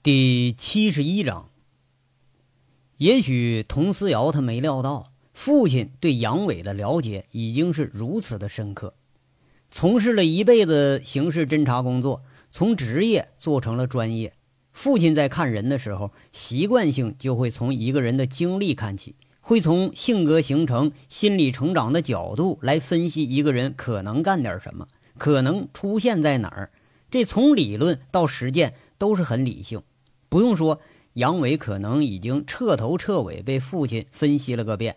第七十一章。也许佟思瑶他没料到，父亲对杨伟的了解已经是如此的深刻。从事了一辈子刑事侦查工作，从职业做成了专业。父亲在看人的时候，习惯性就会从一个人的经历看起，会从性格形成、心理成长的角度来分析一个人可能干点什么，可能出现在哪儿。这从理论到实践都是很理性。不用说，杨伟可能已经彻头彻尾被父亲分析了个遍。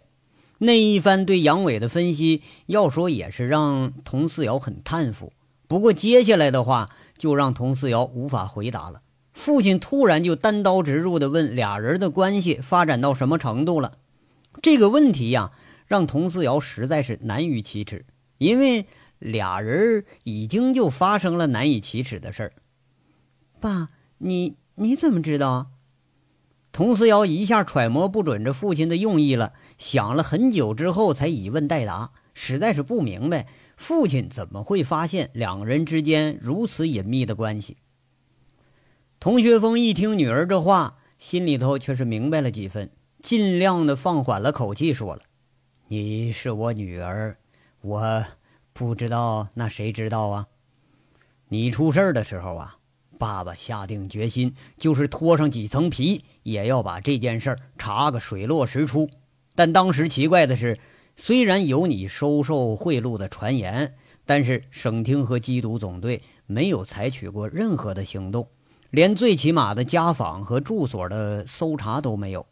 那一番对杨伟的分析，要说也是让佟思瑶很叹服。不过接下来的话就让佟思瑶无法回答了。父亲突然就单刀直入地问俩人的关系发展到什么程度了。这个问题呀，让佟思瑶实在是难于启齿，因为俩人已经就发生了难以启齿的事儿。爸，你你怎么知道？佟思瑶一下揣摩不准这父亲的用意了。想了很久之后，才以问代答，实在是不明白父亲怎么会发现两人之间如此隐秘的关系。童学峰一听女儿这话，心里头却是明白了几分，尽量的放缓了口气，说了：“你是我女儿，我不知道，那谁知道啊？你出事的时候啊，爸爸下定决心，就是脱上几层皮，也要把这件事儿查个水落石出。”但当时奇怪的是，虽然有你收受贿赂的传言，但是省厅和缉毒总队没有采取过任何的行动，连最起码的家访和住所的搜查都没有。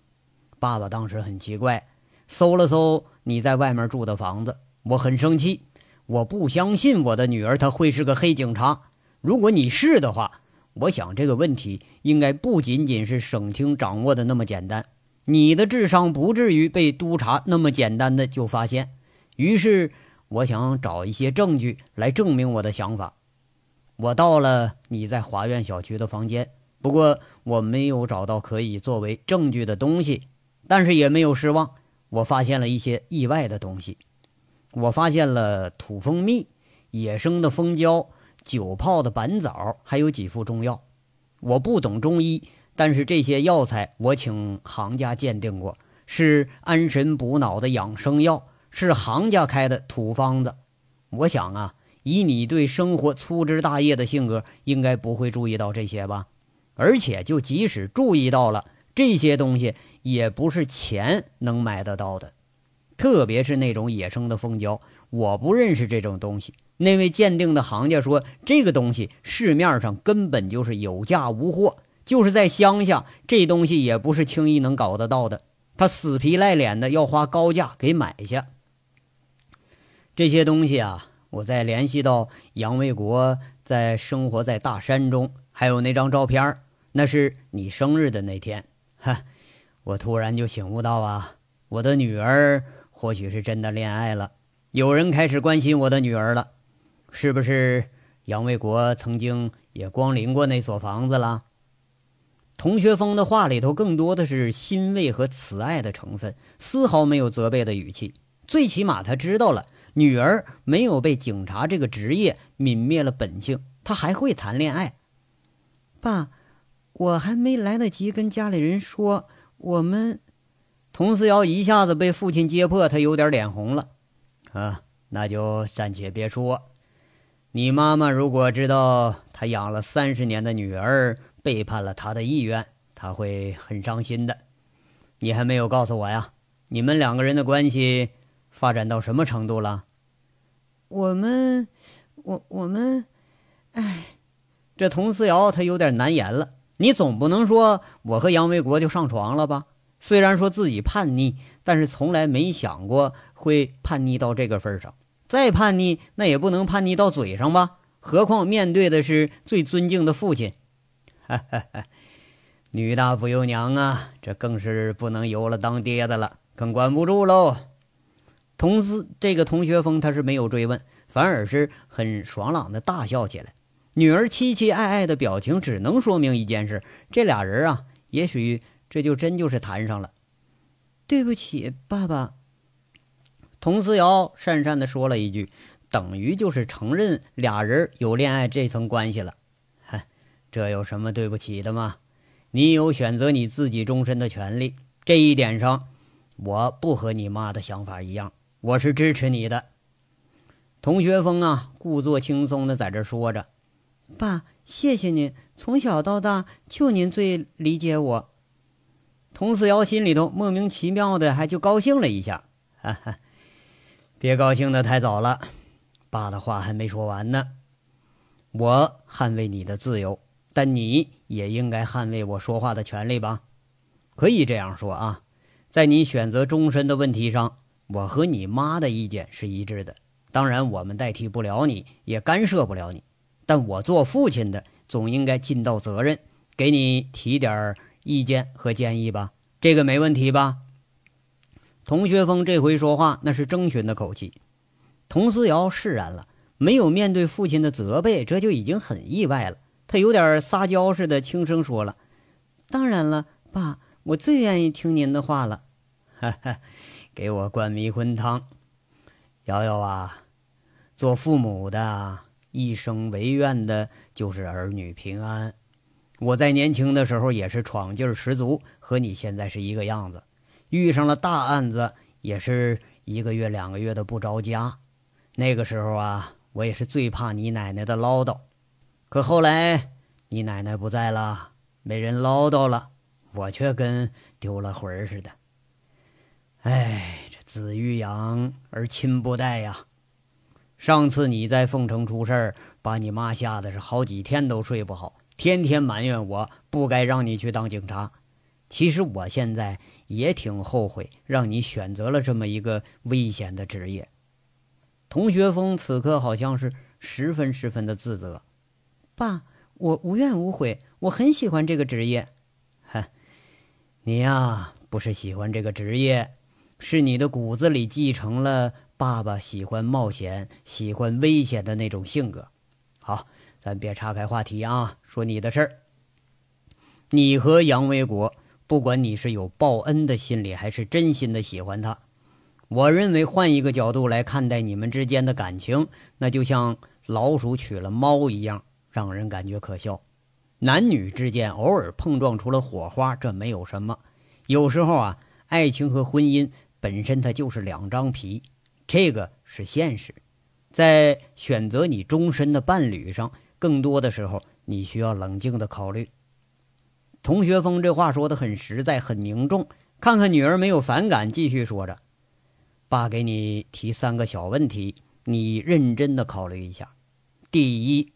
爸爸当时很奇怪，搜了搜你在外面住的房子，我很生气，我不相信我的女儿她会是个黑警察。如果你是的话，我想这个问题应该不仅仅是省厅掌握的那么简单。你的智商不至于被督察那么简单的就发现，于是我想找一些证据来证明我的想法。我到了你在华苑小区的房间，不过我没有找到可以作为证据的东西，但是也没有失望，我发现了一些意外的东西。我发现了土蜂蜜、野生的蜂胶、酒泡的板枣，还有几副中药。我不懂中医。但是这些药材我请行家鉴定过，是安神补脑的养生药，是行家开的土方子。我想啊，以你对生活粗枝大叶的性格，应该不会注意到这些吧？而且就即使注意到了，这些东西也不是钱能买得到的，特别是那种野生的蜂胶，我不认识这种东西。那位鉴定的行家说，这个东西市面上根本就是有价无货。就是在乡下，这东西也不是轻易能搞得到的。他死皮赖脸的要花高价给买下这些东西啊！我再联系到杨卫国在生活在大山中，还有那张照片，那是你生日的那天。哈，我突然就醒悟到啊，我的女儿或许是真的恋爱了，有人开始关心我的女儿了，是不是？杨卫国曾经也光临过那所房子了。童学峰的话里头更多的是欣慰和慈爱的成分，丝毫没有责备的语气。最起码他知道了女儿没有被警察这个职业泯灭了本性，他还会谈恋爱。爸，我还没来得及跟家里人说，我们……童思瑶一下子被父亲揭破，他有点脸红了。啊，那就暂且别说。你妈妈如果知道她养了三十年的女儿。背叛了他的意愿，她会很伤心的。你还没有告诉我呀？你们两个人的关系发展到什么程度了？我们，我我们，哎，这佟思瑶她有点难言了。你总不能说我和杨卫国就上床了吧？虽然说自己叛逆，但是从来没想过会叛逆到这个份上。再叛逆，那也不能叛逆到嘴上吧？何况面对的是最尊敬的父亲。哈哈哈，女大不由娘啊，这更是不能由了当爹的了，更管不住喽。同思这个同学风他是没有追问，反而是很爽朗的大笑起来。女儿凄凄爱爱的表情，只能说明一件事：这俩人啊，也许这就真就是谈上了。对不起，爸爸。童思瑶讪讪的说了一句，等于就是承认俩人有恋爱这层关系了。这有什么对不起的吗？你有选择你自己终身的权利。这一点上，我不和你妈的想法一样，我是支持你的。童学峰啊，故作轻松的在这说着：“爸，谢谢您，从小到大就您最理解我。”童思瑶心里头莫名其妙的还就高兴了一下，哈哈，别高兴的太早了，爸的话还没说完呢。我捍卫你的自由，但你也应该捍卫我说话的权利吧？可以这样说啊，在你选择终身的问题上，我和你妈的意见是一致的。当然，我们代替不了你，也干涉不了你，但我做父亲的总应该尽到责任，给你提点意见和建议吧？这个没问题吧？童学峰这回说话那是征询的口气。童思瑶释然了。没有面对父亲的责备，这就已经很意外了。他有点撒娇似的，轻声说了：“当然了，爸，我最愿意听您的话了。”哈哈，给我灌迷魂汤。瑶瑶啊，做父母的一生唯愿的就是儿女平安。我在年轻的时候也是闯劲儿十足，和你现在是一个样子。遇上了大案子，也是一个月两个月的不着家。那个时候啊。我也是最怕你奶奶的唠叨，可后来你奶奶不在了，没人唠叨了，我却跟丢了魂似的。哎，这子欲养而亲不待呀！上次你在凤城出事儿，把你妈吓得是好几天都睡不好，天天埋怨我不该让你去当警察。其实我现在也挺后悔，让你选择了这么一个危险的职业。童学峰此刻好像是十分十分的自责，爸，我无怨无悔，我很喜欢这个职业。哈，你呀，不是喜欢这个职业，是你的骨子里继承了爸爸喜欢冒险、喜欢危险的那种性格。好，咱别岔开话题啊，说你的事儿。你和杨维国，不管你是有报恩的心理，还是真心的喜欢他。我认为换一个角度来看待你们之间的感情，那就像老鼠娶了猫一样，让人感觉可笑。男女之间偶尔碰撞出了火花，这没有什么。有时候啊，爱情和婚姻本身它就是两张皮，这个是现实。在选择你终身的伴侣上，更多的时候你需要冷静的考虑。童学峰这话说的很实在，很凝重。看看女儿没有反感，继续说着。爸给你提三个小问题，你认真的考虑一下。第一，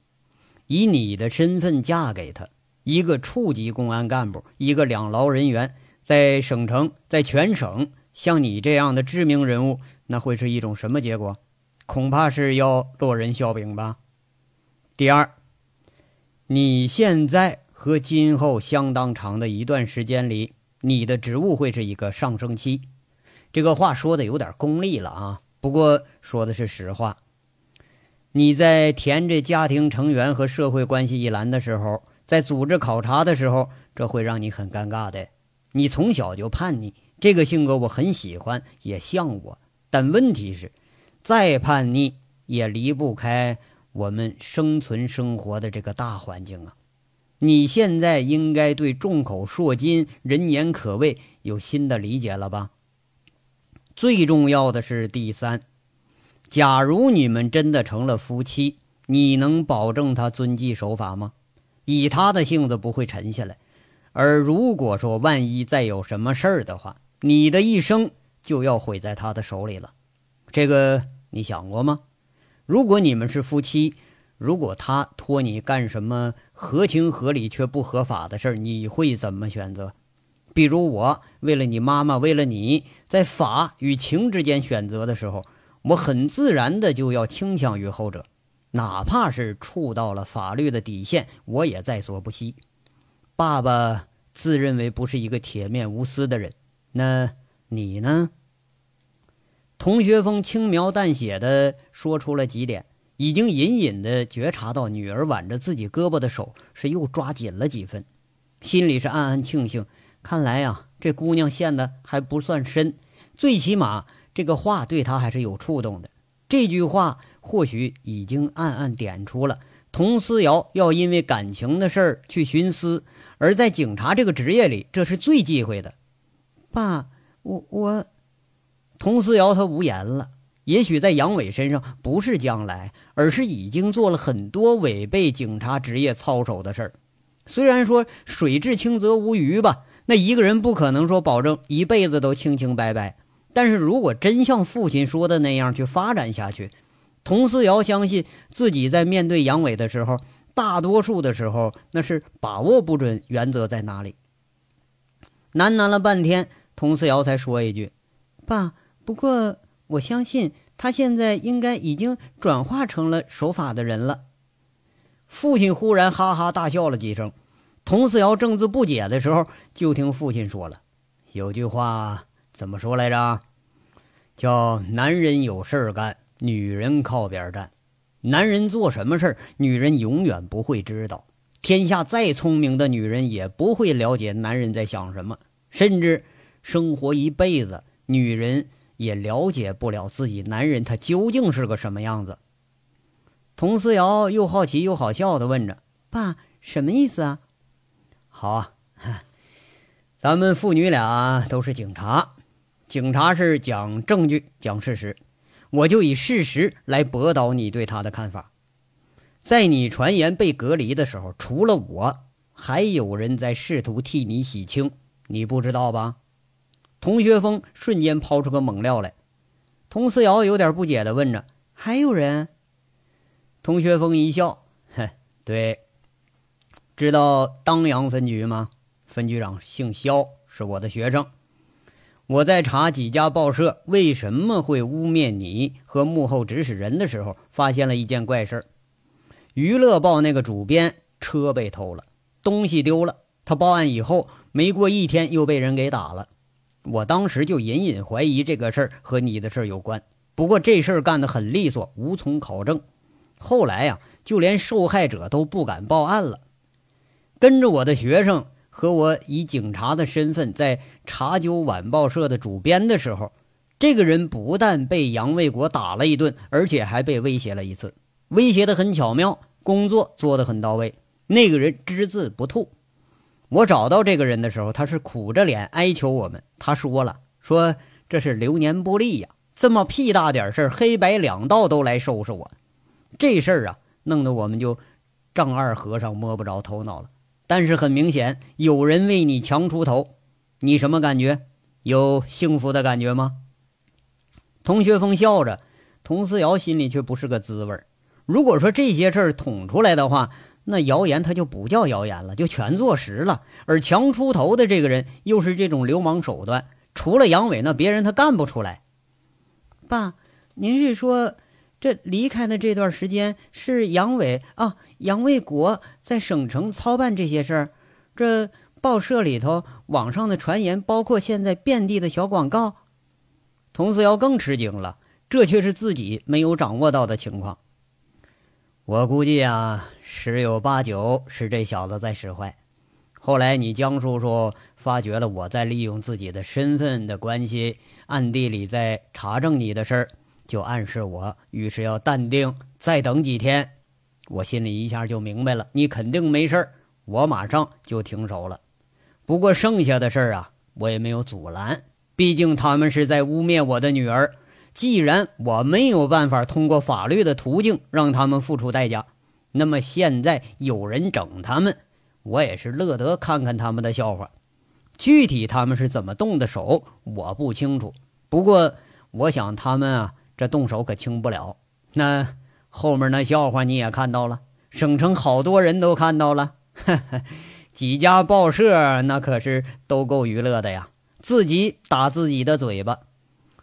以你的身份嫁给他，一个处级公安干部，一个两劳人员，在省城，在全省，像你这样的知名人物，那会是一种什么结果？恐怕是要落人笑柄吧。第二，你现在和今后相当长的一段时间里，你的职务会是一个上升期。这个话说的有点功利了啊，不过说的是实话。你在填这家庭成员和社会关系一栏的时候，在组织考察的时候，这会让你很尴尬的。你从小就叛逆，这个性格我很喜欢，也像我。但问题是，再叛逆也离不开我们生存生活的这个大环境啊。你现在应该对众口铄金、人言可畏有新的理解了吧？最重要的是第三，假如你们真的成了夫妻，你能保证他遵纪守法吗？以他的性子不会沉下来。而如果说万一再有什么事儿的话，你的一生就要毁在他的手里了。这个你想过吗？如果你们是夫妻，如果他托你干什么合情合理却不合法的事儿，你会怎么选择？比如我为了你妈妈，为了你在法与情之间选择的时候，我很自然的就要倾向于后者，哪怕是触到了法律的底线，我也在所不惜。爸爸自认为不是一个铁面无私的人，那你呢？童学峰轻描淡写的说出了几点，已经隐隐的觉察到女儿挽着自己胳膊的手是又抓紧了几分，心里是暗暗庆幸。看来呀，这姑娘陷的还不算深，最起码这个话对她还是有触动的。这句话或许已经暗暗点出了佟思瑶要因为感情的事儿去徇私，而在警察这个职业里，这是最忌讳的。爸，我我，佟思瑶他无言了。也许在杨伟身上不是将来，而是已经做了很多违背警察职业操守的事儿。虽然说水至清则无鱼吧，那一个人不可能说保证一辈子都清清白白。但是如果真像父亲说的那样去发展下去，佟思瑶相信自己在面对杨伟的时候，大多数的时候那是把握不准原则在哪里。喃喃了半天，佟思瑶才说一句：“爸，不过。”我相信他现在应该已经转化成了守法的人了。父亲忽然哈哈大笑了几声。佟思瑶正自不解的时候，就听父亲说了：“有句话怎么说来着？叫男人有事儿干，女人靠边站。男人做什么事儿，女人永远不会知道。天下再聪明的女人也不会了解男人在想什么，甚至生活一辈子，女人。”也了解不了自己男人他究竟是个什么样子。佟思瑶又好奇又好笑的问着：“爸，什么意思啊？”“好啊，咱们父女俩都是警察，警察是讲证据、讲事实，我就以事实来驳倒你对他的看法。在你传言被隔离的时候，除了我，还有人在试图替你洗清，你不知道吧？”童学峰瞬间抛出个猛料来，童思瑶有点不解的问着：“还有人？”童学峰一笑：“哼，对，知道当阳分局吗？分局长姓肖，是我的学生。我在查几家报社为什么会污蔑你和幕后指使人的时候，发现了一件怪事：娱乐报那个主编车被偷了，东西丢了。他报案以后，没过一天又被人给打了。”我当时就隐隐怀疑这个事儿和你的事儿有关，不过这事儿干得很利索，无从考证。后来呀，就连受害者都不敢报案了。跟着我的学生和我以警察的身份在查究晚报社的主编的时候，这个人不但被杨卫国打了一顿，而且还被威胁了一次，威胁得很巧妙，工作做得很到位。那个人只字不吐。我找到这个人的时候，他是苦着脸哀求我们。他说了：“说这是流年不利呀，这么屁大点事儿，黑白两道都来收拾我。这事儿啊，弄得我们就丈二和尚摸不着头脑了。但是很明显，有人为你强出头，你什么感觉？有幸福的感觉吗？”童学峰笑着，童思瑶心里却不是个滋味如果说这些事儿捅出来的话，那谣言他就不叫谣言了，就全坐实了。而强出头的这个人又是这种流氓手段，除了杨伟，那别人他干不出来。爸，您是说这离开的这段时间是杨伟啊？杨卫国在省城操办这些事儿？这报社里头、网上的传言，包括现在遍地的小广告。童思瑶更吃惊了，这却是自己没有掌握到的情况。我估计啊，十有八九是这小子在使坏。后来你江叔叔发觉了我在利用自己的身份的关系，暗地里在查证你的事儿，就暗示我，于是要淡定，再等几天。我心里一下就明白了，你肯定没事儿，我马上就停手了。不过剩下的事儿啊，我也没有阻拦，毕竟他们是在污蔑我的女儿。既然我没有办法通过法律的途径让他们付出代价，那么现在有人整他们，我也是乐得看看他们的笑话。具体他们是怎么动的手，我不清楚。不过我想他们啊，这动手可轻不了。那后面那笑话你也看到了，省城好多人都看到了，几家报社那可是都够娱乐的呀，自己打自己的嘴巴。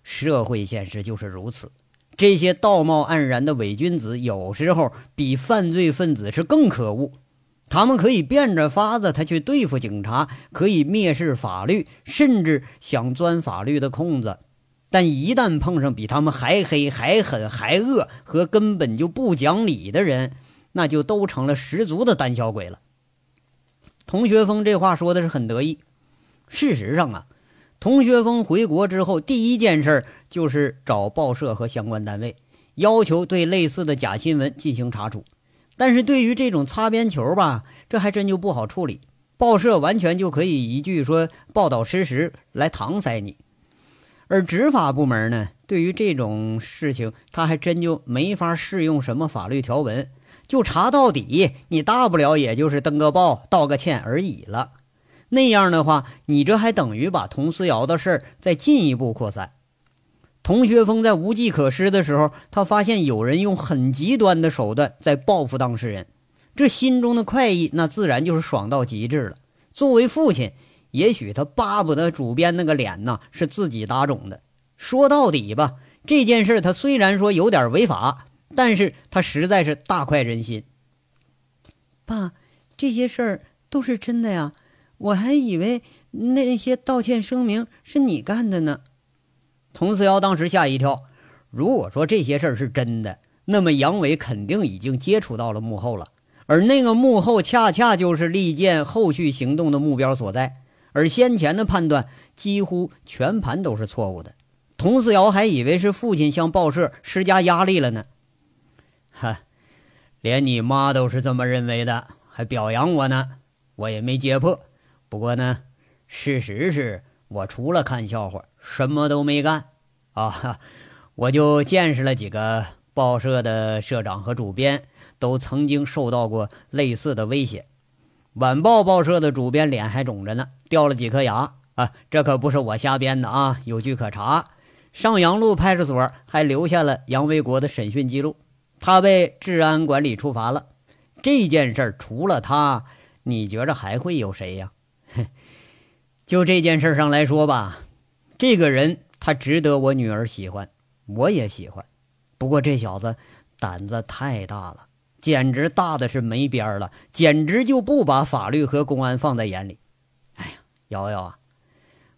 社会现实就是如此，这些道貌岸然的伪君子，有时候比犯罪分子是更可恶。他们可以变着法子，他去对付警察，可以蔑视法律，甚至想钻法律的空子。但一旦碰上比他们还黑、还狠、还恶和根本就不讲理的人，那就都成了十足的胆小鬼了。童学峰这话说的是很得意，事实上啊。童学峰回国之后，第一件事就是找报社和相关单位，要求对类似的假新闻进行查处。但是对于这种擦边球吧，这还真就不好处理。报社完全就可以一句说报道失实来搪塞你，而执法部门呢，对于这种事情，他还真就没法适用什么法律条文，就查到底，你大不了也就是登个报、道个歉而已了。那样的话，你这还等于把佟思瑶的事儿再进一步扩散。童学峰在无计可施的时候，他发现有人用很极端的手段在报复当事人，这心中的快意那自然就是爽到极致了。作为父亲，也许他巴不得主编那个脸呐是自己打肿的。说到底吧，这件事他虽然说有点违法，但是他实在是大快人心。爸，这些事儿都是真的呀，我还以为那些道歉声明是你干的呢。佟思瑶当时吓一跳。如果说这些事儿是真的，那么杨伟肯定已经接触到了幕后了，而那个幕后恰恰就是利剑后续行动的目标所在。而先前的判断几乎全盘都是错误的。佟思瑶还以为是父亲向报社施加压力了呢。哈，连你妈都是这么认为的，还表扬我呢，我也没揭破。不过呢，事实是我除了看笑话。什么都没干，啊，我就见识了几个报社的社长和主编，都曾经受到过类似的威胁。晚报报社的主编脸还肿着呢，掉了几颗牙啊！这可不是我瞎编的啊，有据可查。上阳路派出所还留下了杨卫国的审讯记录，他被治安管理处罚了。这件事除了他，你觉着还会有谁呀？就这件事上来说吧。这个人他值得我女儿喜欢，我也喜欢。不过这小子胆子太大了，简直大的是没边儿了，简直就不把法律和公安放在眼里。哎呀，瑶瑶啊，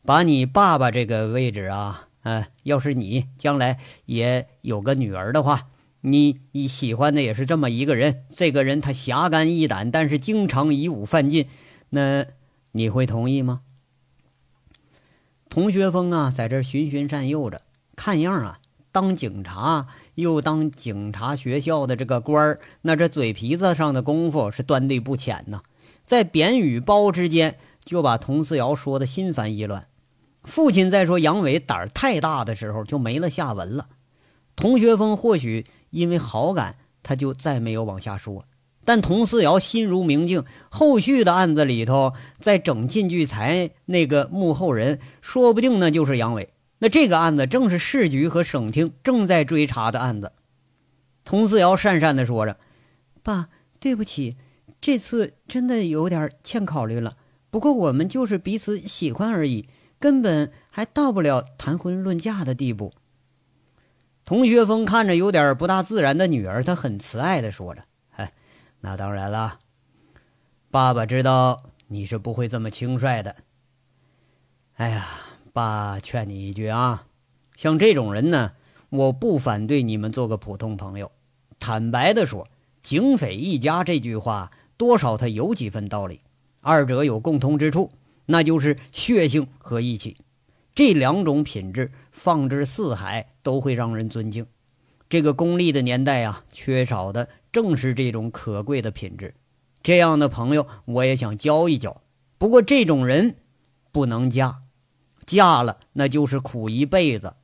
把你爸爸这个位置啊，呃，要是你将来也有个女儿的话，你你喜欢的也是这么一个人。这个人他侠肝义胆，但是经常以武犯禁，那你会同意吗？童学峰啊，在这循循善诱着，看样啊，当警察又当警察学校的这个官儿，那这嘴皮子上的功夫是端的不浅呐。在贬与褒之间，就把童思瑶说的心烦意乱。父亲在说杨伟胆儿太大的时候，就没了下文了。童学峰或许因为好感，他就再没有往下说。但佟思瑶心如明镜，后续的案子里头，在整晋聚财那个幕后人，说不定那就是杨伟。那这个案子正是市局和省厅正在追查的案子。佟思瑶讪讪地说着：“爸，对不起，这次真的有点欠考虑了。不过我们就是彼此喜欢而已，根本还到不了谈婚论嫁的地步。”童学峰看着有点不大自然的女儿，他很慈爱地说着。那当然了，爸爸知道你是不会这么轻率的。哎呀，爸劝你一句啊，像这种人呢，我不反对你们做个普通朋友。坦白的说，“警匪一家”这句话多少他有几分道理。二者有共通之处，那就是血性和义气。这两种品质放之四海都会让人尊敬。这个功利的年代啊，缺少的。正是这种可贵的品质，这样的朋友我也想交一交。不过这种人不能嫁，嫁了那就是苦一辈子。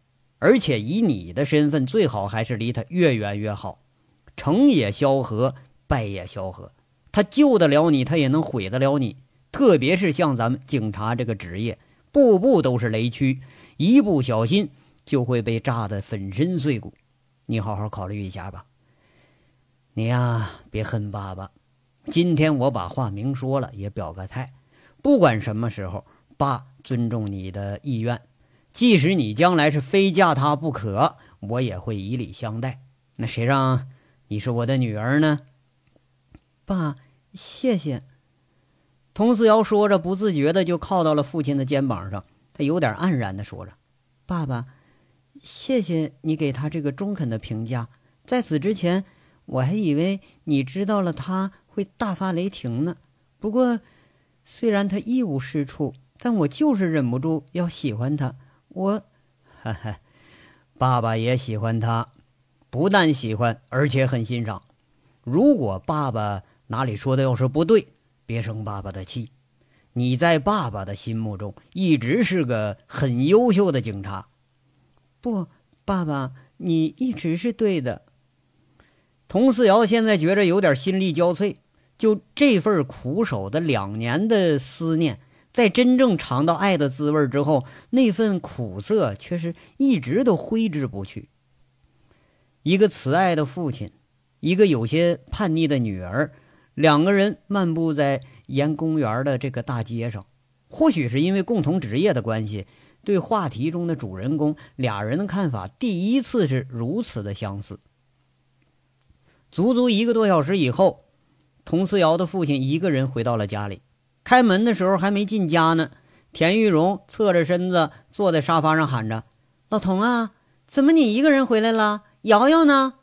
而且以你的身份，最好还是离他越远越好。成也萧何，败也萧何。他救得了你，他也能毁得了你。特别是像咱们警察这个职业，步步都是雷区，一不小心就会被炸得粉身碎骨。你好好考虑一下吧。你呀，别恨爸爸。今天我把话明说了，也表个态。不管什么时候，爸尊重你的意愿。即使你将来是非嫁他不可，我也会以礼相待。那谁让你是我的女儿呢？爸，谢谢。佟思瑶说着，不自觉的就靠到了父亲的肩膀上。他有点黯然的说着：“爸爸，谢谢你给他这个中肯的评价。在此之前。”我还以为你知道了他会大发雷霆呢。不过，虽然他一无是处，但我就是忍不住要喜欢他。我，哈哈，爸爸也喜欢他，不但喜欢，而且很欣赏。如果爸爸哪里说的要是不对，别生爸爸的气。你在爸爸的心目中一直是个很优秀的警察。不，爸爸，你一直是对的。佟思瑶现在觉着有点心力交瘁，就这份苦守的两年的思念，在真正尝到爱的滋味之后，那份苦涩却是一直都挥之不去。一个慈爱的父亲，一个有些叛逆的女儿，两个人漫步在。沿公园的这个大街上，或许是因为共同职业的关系，对话题中的主人公俩人的看法第一次是如此的相似。足足一个多小时以后，佟思瑶的父亲一个人回到了家里。开门的时候还没进家呢，田玉荣侧着身子坐在沙发上，喊着：“老佟啊，怎么你一个人回来了？瑶瑶呢？”“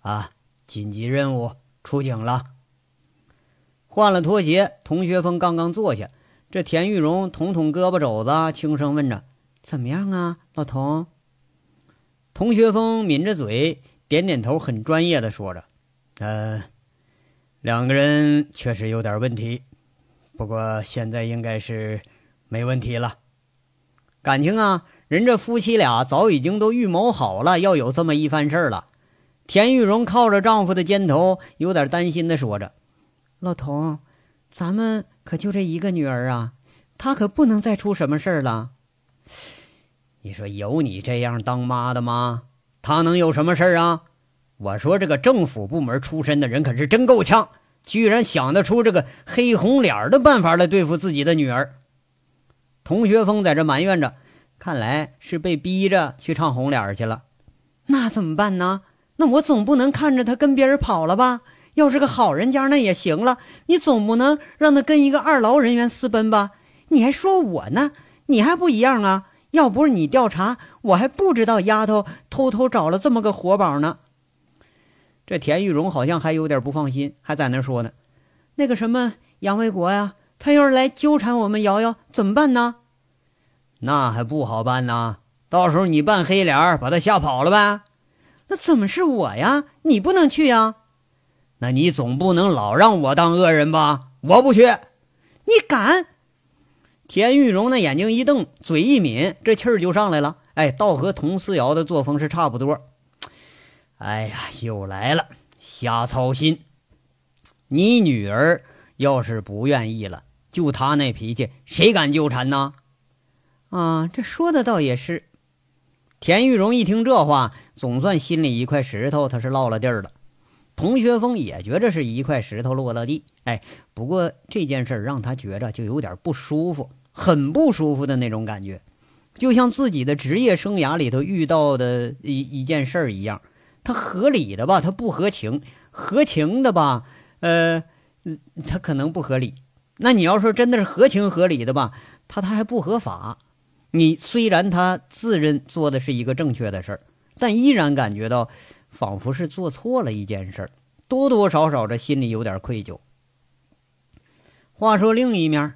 啊，紧急任务出警了。”换了拖鞋，童学峰刚刚坐下，这田玉荣捅捅胳膊肘子，轻声问着：“怎么样啊，老童？”童学峰抿着嘴，点点头，很专业的说着：“嗯，两个人确实有点问题，不过现在应该是没问题了。感情啊，人这夫妻俩早已经都预谋好了，要有这么一番事儿了。”田玉荣靠着丈夫的肩头，有点担心的说着。老童，咱们可就这一个女儿啊，她可不能再出什么事儿了。你说有你这样当妈的吗？她能有什么事儿啊？我说这个政府部门出身的人可是真够呛，居然想得出这个黑红脸的办法来对付自己的女儿。童学峰在这埋怨着，看来是被逼着去唱红脸去了。那怎么办呢？那我总不能看着他跟别人跑了吧？要是个好人家那也行了，你总不能让他跟一个二劳人员私奔吧？你还说我呢？你还不一样啊？要不是你调查，我还不知道丫头偷偷找了这么个活宝呢。这田玉荣好像还有点不放心，还在那说呢：“那个什么杨卫国呀，他要是来纠缠我们瑶瑶，怎么办呢？”那还不好办呢，到时候你扮黑脸把他吓跑了呗。那怎么是我呀？你不能去呀？那你总不能老让我当恶人吧？我不去，你敢？田玉荣那眼睛一瞪，嘴一抿，这气儿就上来了。哎，倒和佟思瑶的作风是差不多。哎呀，又来了，瞎操心。你女儿要是不愿意了，就她那脾气，谁敢纠缠呢？啊，这说的倒也是。田玉荣一听这话，总算心里一块石头，他是落了地儿了。童学峰也觉着是一块石头落了地，哎，不过这件事让他觉着就有点不舒服，很不舒服的那种感觉，就像自己的职业生涯里头遇到的一一件事儿一样。他合理的吧，他不合情；合情的吧，呃，他可能不合理。那你要说真的是合情合理的吧，他他还不合法。你虽然他自认做的是一个正确的事儿，但依然感觉到。仿佛是做错了一件事儿，多多少少这心里有点愧疚。话说另一面，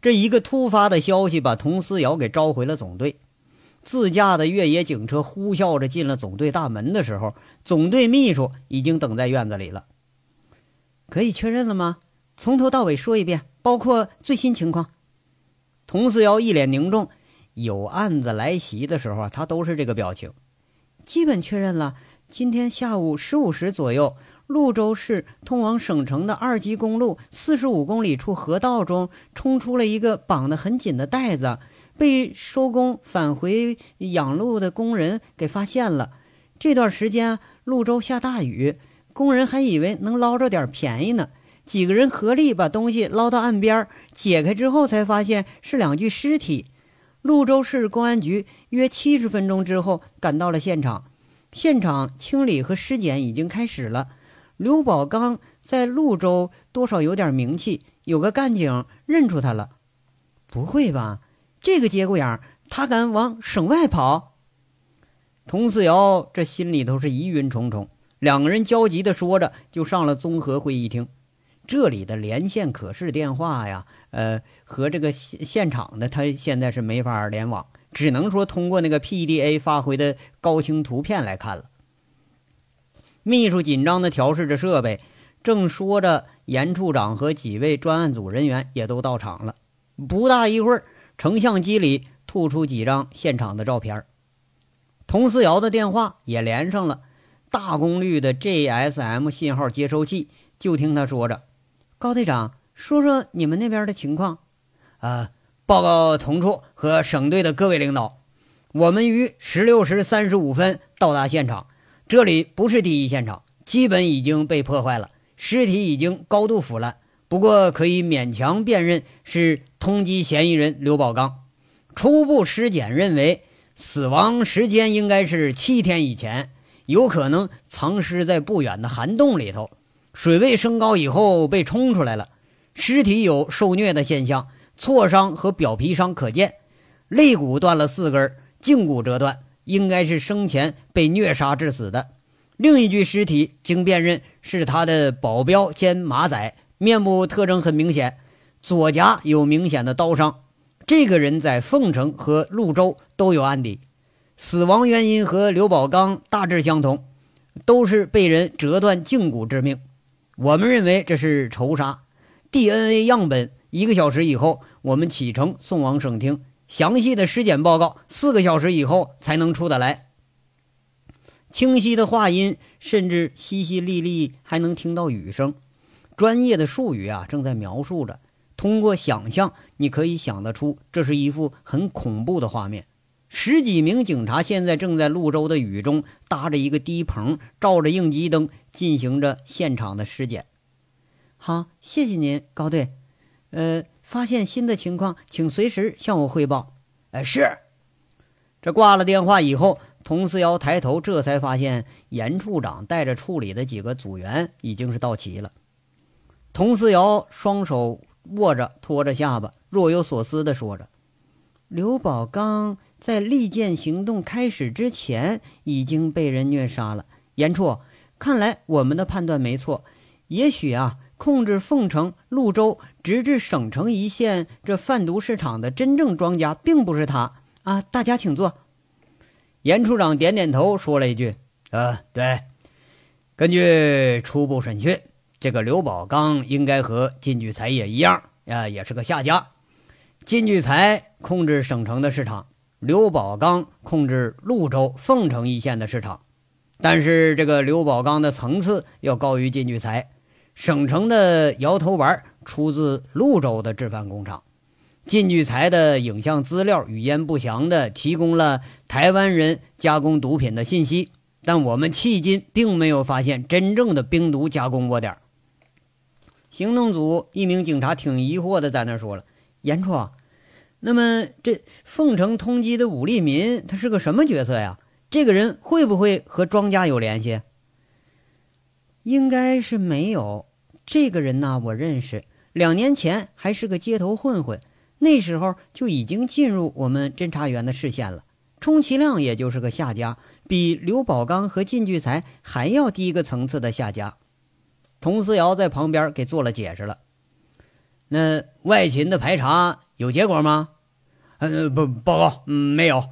这一个突发的消息把佟思瑶给召回了总队。自驾的越野警车呼啸着进了总队大门的时候，总队秘书已经等在院子里了。可以确认了吗？从头到尾说一遍，包括最新情况。佟思瑶一脸凝重，有案子来袭的时候啊，他都是这个表情。基本确认了。今天下午十五时左右，潞州市通往省城的二级公路四十五公里处河道中冲出了一个绑得很紧的袋子，被收工返回养路的工人给发现了。这段时间潞州下大雨，工人还以为能捞着点便宜呢。几个人合力把东西捞到岸边，解开之后才发现是两具尸体。潞州市公安局约七十分钟之后赶到了现场。现场清理和尸检已经开始了。刘宝刚在潞州多少有点名气，有个干警认出他了。不会吧？这个节骨眼儿，他敢往省外跑？佟四瑶这心里头是疑云重重。两个人焦急地说着，就上了综合会议厅。这里的连线可视电话呀，呃，和这个现现场的他现在是没法联网。只能说通过那个 PDA 发回的高清图片来看了。秘书紧张地调试着设备，正说着，严处长和几位专案组人员也都到场了。不大一会儿，成像机里吐出几张现场的照片。童思瑶的电话也连上了，大功率的 GSM 信号接收器。就听他说着：“高队长，说说你们那边的情况。”啊，报告同处和省队的各位领导，我们于十六时三十五分到达现场。这里不是第一现场，基本已经被破坏了，尸体已经高度腐烂，不过可以勉强辨认是通缉嫌疑人刘宝刚。初步尸检认为。死亡时间应该是七天以前，有可能藏尸在不远的涵洞里头，水位升高以后被冲出来了。尸体有受虐的现象，挫伤和表皮伤可见，肋骨断了四根，胫骨折断，应该是生前被虐杀致死的。另一具尸体经辨认是他的保镖兼马仔，面部特征很明显，左颊有明显的刀伤。这个人在凤城和潞州都有案底，死亡原因和刘宝刚大致相同，都是被人折断胫骨致命。我们认为这是仇杀。DNA 样本一个小时以后，我们启程送往省厅。详细的尸检报告四个小时以后才能出得来。清晰的话音，甚至淅淅沥沥，还能听到雨声。专业的术语啊，正在描述着。通过想象，你可以想得出，这是一幅很恐怖的画面。十几名警察现在正在泸州的雨中搭着一个低棚，照着应急灯进行着现场的尸检。好，谢谢您，高队。呃，发现新的情况，请随时向我汇报。哎，是。这挂了电话以后，佟思瑶抬头，这才发现严处长带着处理的几个组员已经是到齐了。佟思瑶双手。握着，托着下巴，若有所思地说着：“刘宝刚在利剑行动开始之前已经被人虐杀了。严处，看来我们的判断没错。也许啊，控制凤城、潞州，直至省城一线这贩毒市场的真正庄家，并不是他啊！大家请坐。”严处长点点头，说了一句：“呃，对。根据初步审讯。”这个刘宝刚应该和金聚财也一样呀，也是个下家。金聚财控制省城的市场，刘宝刚控制潞州、凤城一线的市场。但是这个刘宝刚的层次要高于金聚财。省城的摇头丸出自潞州的制贩工厂，金聚财的影像资料语焉不详的提供了台湾人加工毒品的信息，但我们迄今并没有发现真正的冰毒加工窝点。行动组一名警察挺疑惑的，在那说了：“严处，那么这凤城通缉的武立民，他是个什么角色呀？这个人会不会和庄家有联系？应该是没有。这个人呢，我认识，两年前还是个街头混混，那时候就已经进入我们侦查员的视线了。充其量也就是个下家，比刘宝刚和靳聚才还要低一个层次的下家。”佟思瑶在旁边给做了解释了。那外勤的排查有结果吗？呃，不，报告，嗯，没有。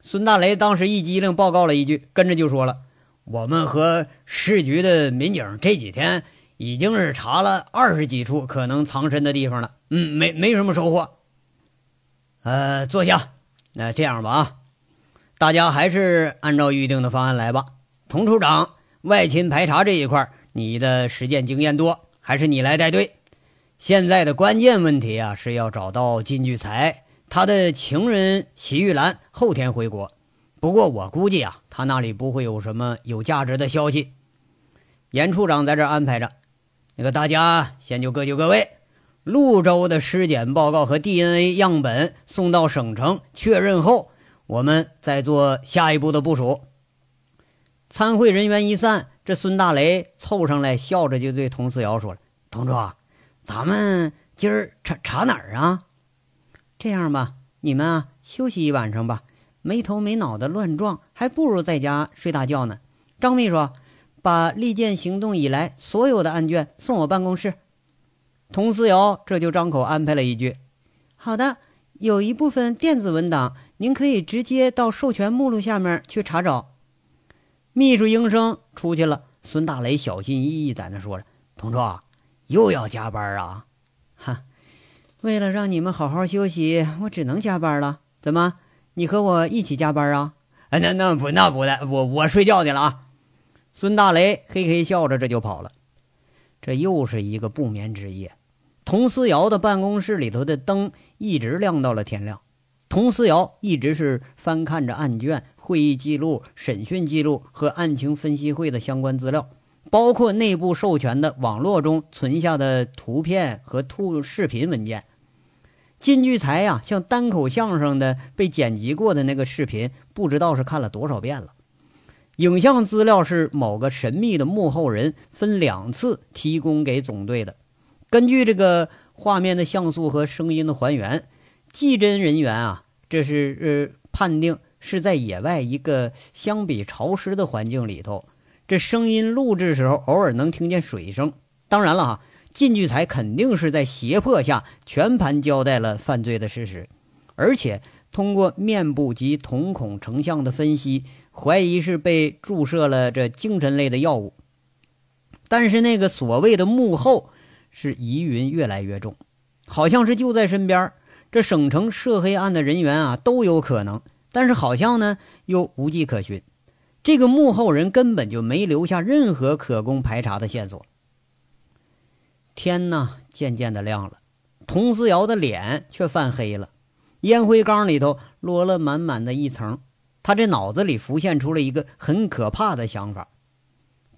孙大雷当时一机灵，报告了一句，跟着就说了：“我们和市局的民警这几天已经是查了二十几处可能藏身的地方了，嗯，没没什么收获。”呃，坐下。那这样吧，啊，大家还是按照预定的方案来吧。佟处长，外勤排查这一块。你的实践经验多，还是你来带队？现在的关键问题啊，是要找到金聚财，他的情人齐玉兰后天回国。不过我估计啊，他那里不会有什么有价值的消息。严处长在这安排着，那个大家先就各就各位。潞州的尸检报告和 DNA 样本送到省城确认后，我们再做下一步的部署。参会人员一散。这孙大雷凑上来，笑着就对佟思瑶说了：“同志，咱们今儿查查哪儿啊？这样吧，你们啊休息一晚上吧，没头没脑的乱撞，还不如在家睡大觉呢。”张秘书，把利剑行动以来所有的案卷送我办公室。佟思瑶这就张口安排了一句：“好的，有一部分电子文档，您可以直接到授权目录下面去查找。”秘书应声出去了，孙大雷小心翼翼在那说着：“同桌又要加班啊？哈，为了让你们好好休息，我只能加班了。怎么，你和我一起加班啊？哎，那那不那不的，我我睡觉去了啊。孙大雷嘿嘿笑着，这就跑了。这又是一个不眠之夜。佟思瑶的办公室里头的灯一直亮到了天亮。佟思瑶一直是翻看着案卷、会议记录、审讯记录和案情分析会的相关资料，包括内部授权的网络中存下的图片和图视频文件。金聚财呀，像单口相声的被剪辑过的那个视频，不知道是看了多少遍了。影像资料是某个神秘的幕后人分两次提供给总队的。根据这个画面的像素和声音的还原。技侦人员啊，这是呃判定是在野外一个相比潮湿的环境里头，这声音录制时候偶尔能听见水声。当然了哈，靳聚财肯定是在胁迫下全盘交代了犯罪的事实，而且通过面部及瞳孔成像的分析，怀疑是被注射了这精神类的药物。但是那个所谓的幕后是疑云越来越重，好像是就在身边。这省城涉黑案的人员啊都有可能，但是好像呢又无迹可寻。这个幕后人根本就没留下任何可供排查的线索。天呐，渐渐的亮了，佟思瑶的脸却泛黑了，烟灰缸里头落了满满的一层。他这脑子里浮现出了一个很可怕的想法：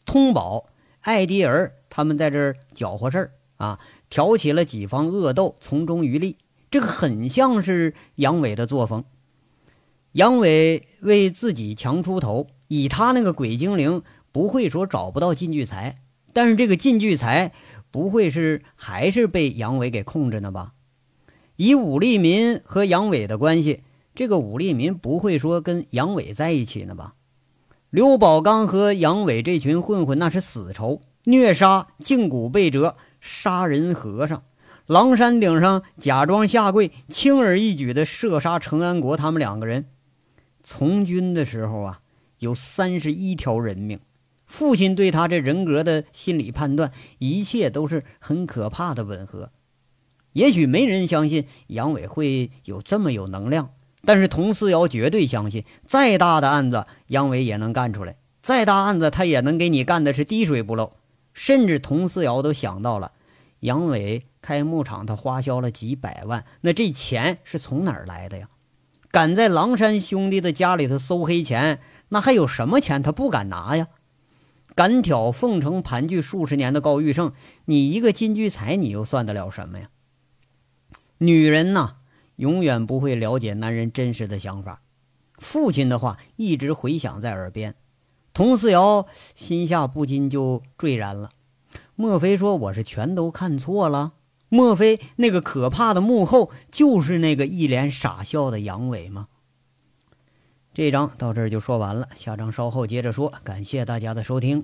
通宝、艾迪尔他们在这搅和事儿啊，挑起了几方恶斗，从中渔利。这个很像是杨伟的作风。杨伟为自己强出头，以他那个鬼精灵，不会说找不到靳聚财，但是这个靳聚财不会是还是被杨伟给控制呢吧？以武立民和杨伟的关系，这个武立民不会说跟杨伟在一起呢吧？刘宝刚和杨伟这群混混那是死仇，虐杀胫骨被折，杀人和尚。狼山顶上假装下跪，轻而易举的射杀程安国他们两个人。从军的时候啊，有三十一条人命。父亲对他这人格的心理判断，一切都是很可怕的吻合。也许没人相信杨伟会有这么有能量，但是佟思瑶绝对相信，再大的案子杨伟也能干出来，再大案子他也能给你干的是滴水不漏。甚至佟思瑶都想到了杨伟。开牧场，他花销了几百万，那这钱是从哪儿来的呀？敢在狼山兄弟的家里头搜黑钱，那还有什么钱他不敢拿呀？敢挑凤城盘踞数十年的高玉胜，你一个金聚财，你又算得了什么呀？女人呐，永远不会了解男人真实的想法。父亲的话一直回响在耳边，佟四瑶心下不禁就坠然了。莫非说我是全都看错了？莫非那个可怕的幕后就是那个一脸傻笑的杨伟吗？这章到这儿就说完了，下章稍后接着说。感谢大家的收听。